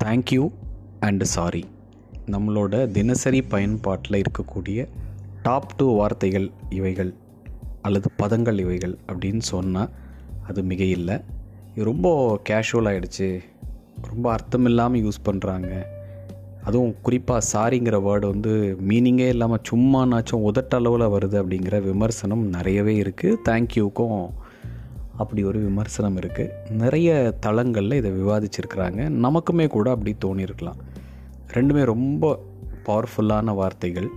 Thank you and sorry நம்மளோட தினசரி பயன்பாட்டில் இருக்கக்கூடிய டாப் டூ வார்த்தைகள் இவைகள் அல்லது பதங்கள் இவைகள் அப்படின்னு சொன்னால் அது மிக இல்லை இது ரொம்ப கேஷுவல் ஆகிடுச்சு ரொம்ப அர்த்தம் இல்லாமல் யூஸ் பண்ணுறாங்க அதுவும் குறிப்பாக சாரிங்கிற வேர்டு வந்து மீனிங்கே இல்லாமல் சும்மானாச்சும் உதட்ட அளவில் வருது அப்படிங்கிற விமர்சனம் நிறையவே இருக்குது தேங்க்யூக்கும் அப்படி ஒரு விமர்சனம் இருக்குது நிறைய தளங்களில் இதை விவாதிச்சிருக்கிறாங்க. நமக்குமே கூட அப்படி தோணியிருக்கலாம் ரெண்டுமே ரொம்ப பவர்ஃபுல்லான வார்த்தைகள்.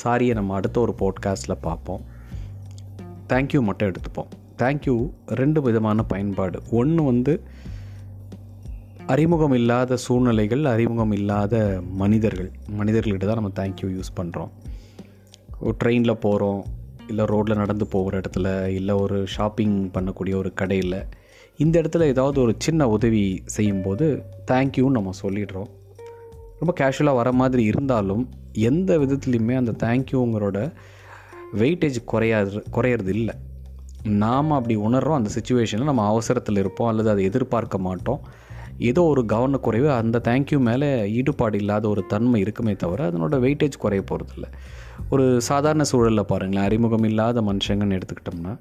சாரியை நம்ம அடுத்த ஒரு போட்காஸ்ட்டில் பார்ப்போம். தேங்க்யூ மட்டும் எடுத்துப்போம். தேங்க்யூ ரெண்டு விதமான பயன்பாடு. ஒன்று வந்து அறிமுகம் இல்லாத சூழ்நிலைகள் அறிமுகம் இல்லாத மனிதர்கள். மனிதர்கள்கிட்ட தான் நம்ம தேங்க்யூ யூஸ் பண்ணுறோம் ட்ரெயினில் போகிறோம் இல்லை ரோட்டில் நடந்து போகிற இடத்துல இல்லை ஒரு ஷாப்பிங் பண்ணக்கூடிய ஒரு கடையில் இந்த இடத்துல ஏதாவது ஒரு சின்ன உதவி செய்யும்போது தேங்க்யூன்னு நம்ம சொல்லிடுறோம். ரொம்ப கேஷுவலாக வர மாதிரி இருந்தாலும் எந்த விதத்துலையுமே அந்த தேங்க்யூங்கிறோட வெயிட்டேஜ் குறையாது குறையிறது இல்லை. நாம் அப்படி உணர்கிறோம் அந்த சுச்சுவேஷனில் நம்ம அவசரத்தில் இருப்போம் அல்லது அதை எதிர்பார்க்க மாட்டோம். ஏதோ ஒரு கவனக்குறைவு அந்த தேங்க்யூ மேலே ஈடுபாடு இல்லாத ஒரு தன்மை இருக்குமே தவிர அதனோட வெயிட்டேஜ் குறைய போகிறதில்ல ஒரு சாதாரண சூழலில் பாருங்களேன். அறிமுகம் இல்லாத மனுஷங்கன்னு எடுத்துக்கிட்டோம்னா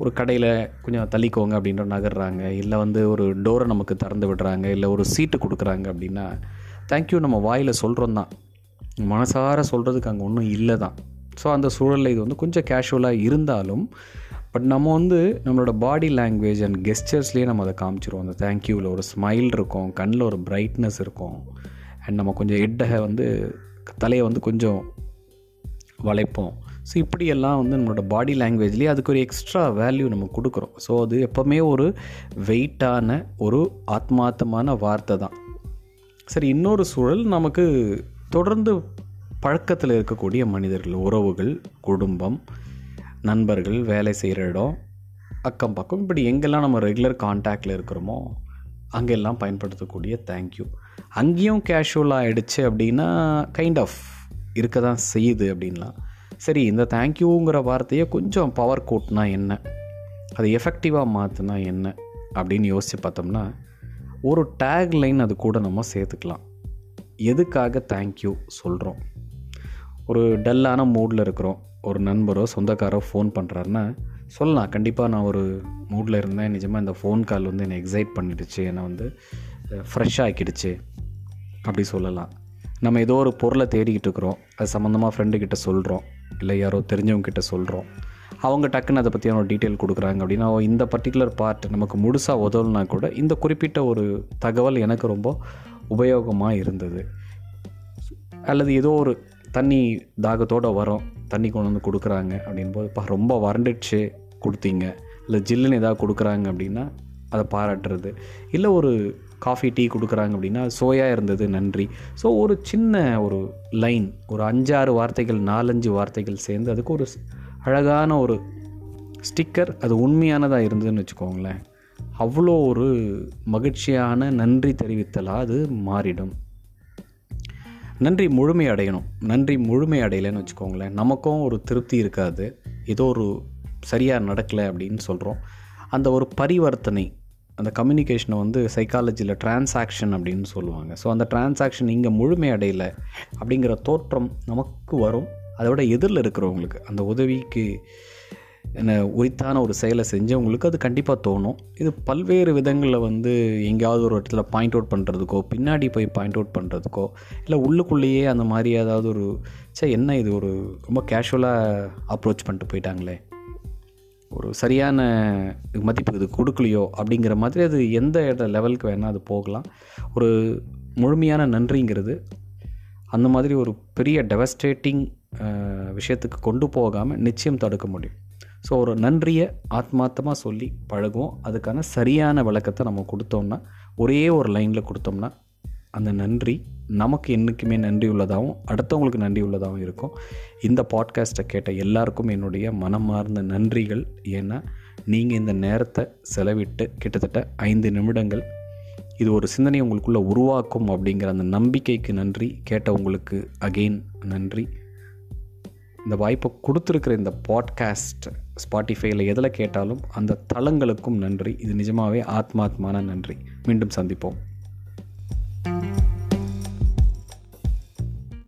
ஒரு கடையில் கொஞ்சம் தள்ளிக்கோங்க அப்படின்ற நகர்றாங்க. இல்லை வந்து ஒரு டோரை நமக்கு திறந்து விடுறாங்க. இல்லை ஒரு சீட்டு கொடுக்குறாங்க அப்படின்னா தேங்க்யூ நம்ம வாயில் சொல்கிறோம் தான். மனசார சொல்கிறதுக்கு அங்கே ஒன்றும் இல்லை தான். ஸோ அந்த சூழலில் இது வந்து கொஞ்சம் கேஷுவலாக இருந்தாலும் பட் நம்ம வந்து நம்மளோட பாடி லாங்குவேஜ் அண்ட் கெஸ்டர்ஸ்லேயே நம்ம அதை காமிச்சிருவோம். அந்த தேங்க்யூவில் ஒரு ஸ்மைல் இருக்கும் கண்ணில் ஒரு பிரைட்னஸ் இருக்கும். அண்ட் நம்ம கொஞ்சம் ஹெட்டை வந்து தலையை வந்து கொஞ்சம் வளைப்போம். ஸோ இப்படியெல்லாம் வந்து நம்மளோட பாடி லாங்குவேஜ்லேயே அதுக்கு ஒரு எக்ஸ்ட்ரா வேல்யூ நம்ம கொடுக்குறோம். ஸோ அது எப்போவுமே ஒரு வெயிட்டான ஒரு ஆத்மார்த்தமான வார்த்தை தான். சரி இன்னொரு சூழல் நமக்கு தொடர்ந்து பழக்கத்தில் இருக்கக்கூடிய மனிதர்கள் உறவுகள் குடும்பம் நண்பர்கள் வேலை செய்கிற இடம் அக்கம் பக்கம் இப்படி எங்கெல்லாம் நம்ம ரெகுலர் கான்டாக்டில் இருக்கிறோமோ அங்கெல்லாம் பயன்படுத்தக்கூடிய தேங்க்யூ அங்கேயும் கேஷுவலாக ஆகிடுச்சு அப்படின்னா கைண்ட் ஆஃப் இருக்க தான் செய்யுது அப்படின்லாம். சரி இந்த தேங்க்யூங்கிற வார்த்தையை கொஞ்சம் பவர் கோட்னா என்ன? அதை எஃபெக்டிவாக மாற்றினா என்ன? அப்படின்னு யோசித்து பார்த்தோம்னா ஒரு டேக் லைன் அது கூட நம்ம சேர்த்துக்கலாம். எதுக்காக தேங்க்யூ சொல்கிறோம் ஒரு டல்லான மூடில் இருக்கிறோம். ஒரு நண்பரோ சொந்தக்காரோ ஃபோன் பண்ணுறாருன்னா சொல்லலாம். கண்டிப்பாக நான் ஒரு மூடில் இருந்தேன். நிஜமாக இந்த ஃபோன் கால் வந்து என்னை எக்ஸைட் பண்ணிடுச்சு. என்னை வந்து ஃப்ரெஷ் ஆக்கிடுச்சு. அப்படி சொல்லலாம். நம்ம ஏதோ ஒரு பொருளை தேடிக்கிட்டு இருக்கிறோம். அது சம்மந்தமாக ஃப்ரெண்டுக்கிட்ட சொல்கிறோம் இல்லை யாரோ தெரிஞ்சவங்கக்கிட்ட சொல்கிறோம் அவங்க டக்குன்னு அதை பற்றியான டீட்டெயில் கொடுக்குறாங்க அப்படின்னா இந்த பர்டிகுலர் பார்ட் நமக்கு முழுசாக உதவுனா கூட இந்த குறிப்பிட்ட ஒரு தகவல் எனக்கு ரொம்ப உபயோகமாக இருந்தது. அல்லது ஏதோ ஒரு தண்ணி தாகத்தோடு வரோம். தண்ணி கொண்டு வந்து கொடுக்குறாங்க அப்படின்போது இப்போ ரொம்ப வறண்டுச்சு கொடுத்தீங்க. இல்லை ஜில்லுன்னு ஏதாவது கொடுக்குறாங்க அப்படின்னா அதை பாராட்டுறது. இல்லை ஒரு காஃபி டீ கொடுக்குறாங்க அப்படின்னா சோயாக இருந்தது நன்றி. ஸோ ஒரு சின்ன ஒரு லைன் ஒரு அஞ்சாறு வார்த்தைகள் நாலஞ்சு வார்த்தைகள் சேர்ந்து அதுக்கு ஒரு அழகான ஒரு ஸ்டிக்கர் அது உண்மையானதாக இருந்ததுன்னு வச்சுக்கோங்களேன். அவ்வளோ ஒரு மகிழ்ச்சியான நன்றி தெரிவித்தலாக அது மாறிடும். நன்றி முழுமை அடையணும். நன்றி முழுமை அடையலைன்னு வச்சுக்கோங்களேன். நமக்கும் ஒரு திருப்தி இருக்காது. ஏதோ ஒரு சரியாக நடக்கலை அப்படின்னு சொல்கிறோம் அந்த ஒரு பரிவர்த்தனை அந்த கம்யூனிகேஷனை வந்து சைக்காலஜியில் டிரான்சாக்ஷன் அப்படின்னு சொல்லுவாங்க. ஸோ அந்த டிரான்சாக்ஷன் இங்கே முழுமை அடையலை அப்படிங்கிற தோற்றம் நமக்கு வரும். அதோட எதிரில் இருக்கிறவங்களுக்கு அந்த உதவிக்கு என்ன உரித்தான ஒரு செயலை செஞ்சவங்களுக்கு அது கண்டிப்பாக தோணும். இது பல்வேறு விதங்களில் வந்து எங்கேயாவது ஒரு இடத்துல பாயிண்ட் அவுட் பண்ணுறதுக்கோ பின்னாடி போய் பாயிண்ட் அவுட் பண்ணுறதுக்கோ இல்லை உள்ளுக்குள்ளேயே அந்த மாதிரி ஏதாவது ஒரு சே என்ன இது ஒரு ரொம்ப கேஷுவலாக அப்ரோச் பண்ணிட்டு போயிட்டாங்களே. ஒரு சரியான மதிப்பு இது கொடுக்கலையோ அப்படிங்கிற மாதிரி அது எந்த இட லெவலுக்கு வேணால் அது போகலாம். ஒரு முழுமையான நன்றிங்கிறது அந்த மாதிரி ஒரு பெரிய டெவஸ்டேட்டிங் விஷயத்துக்கு கொண்டு போகாமல் நிச்சயம் தடுக்க முடியும். ஸோ ஒரு நன்றியை ஆத்மார்த்தமாக சொல்லி பழகுவோம். அதுக்கான சரியான விளக்கத்தை நம்ம கொடுத்தோம்னா ஒரே ஒரு லைனில் கொடுத்தோம்னா அந்த நன்றி நமக்கு என்றைக்குமே நன்றி உள்ளதாகவும் அடுத்தவங்களுக்கு நன்றி உள்ளதாகவும் இருக்கும். இந்த பாட்காஸ்ட்டை கேட்ட எல்லாருக்கும் என்னுடைய மனமார்ந்த நன்றிகள். ஏன்னா நீங்கள் இந்த நேரத்தை செலவிட்டு கிட்டத்தட்ட ஐந்து நிமிடங்கள் இது ஒரு சிந்தனை உங்களுக்குள்ளே உருவாக்கும் அப்படிங்கிற அந்த நம்பிக்கைக்கு நன்றி. கேட்ட உங்களுக்கு அகெயின் நன்றி. இந்த வாய்ப்பை கொடுத்துருக்கிற இந்த பாட்காஸ்ட் ஸ்பாட்டிஃபைல எதில் கேட்டாலும் அந்த தளங்களுக்கும் நன்றி. இது நிஜமாகவே ஆத்மாத்மான நன்றி. மீண்டும் சந்திப்போம்.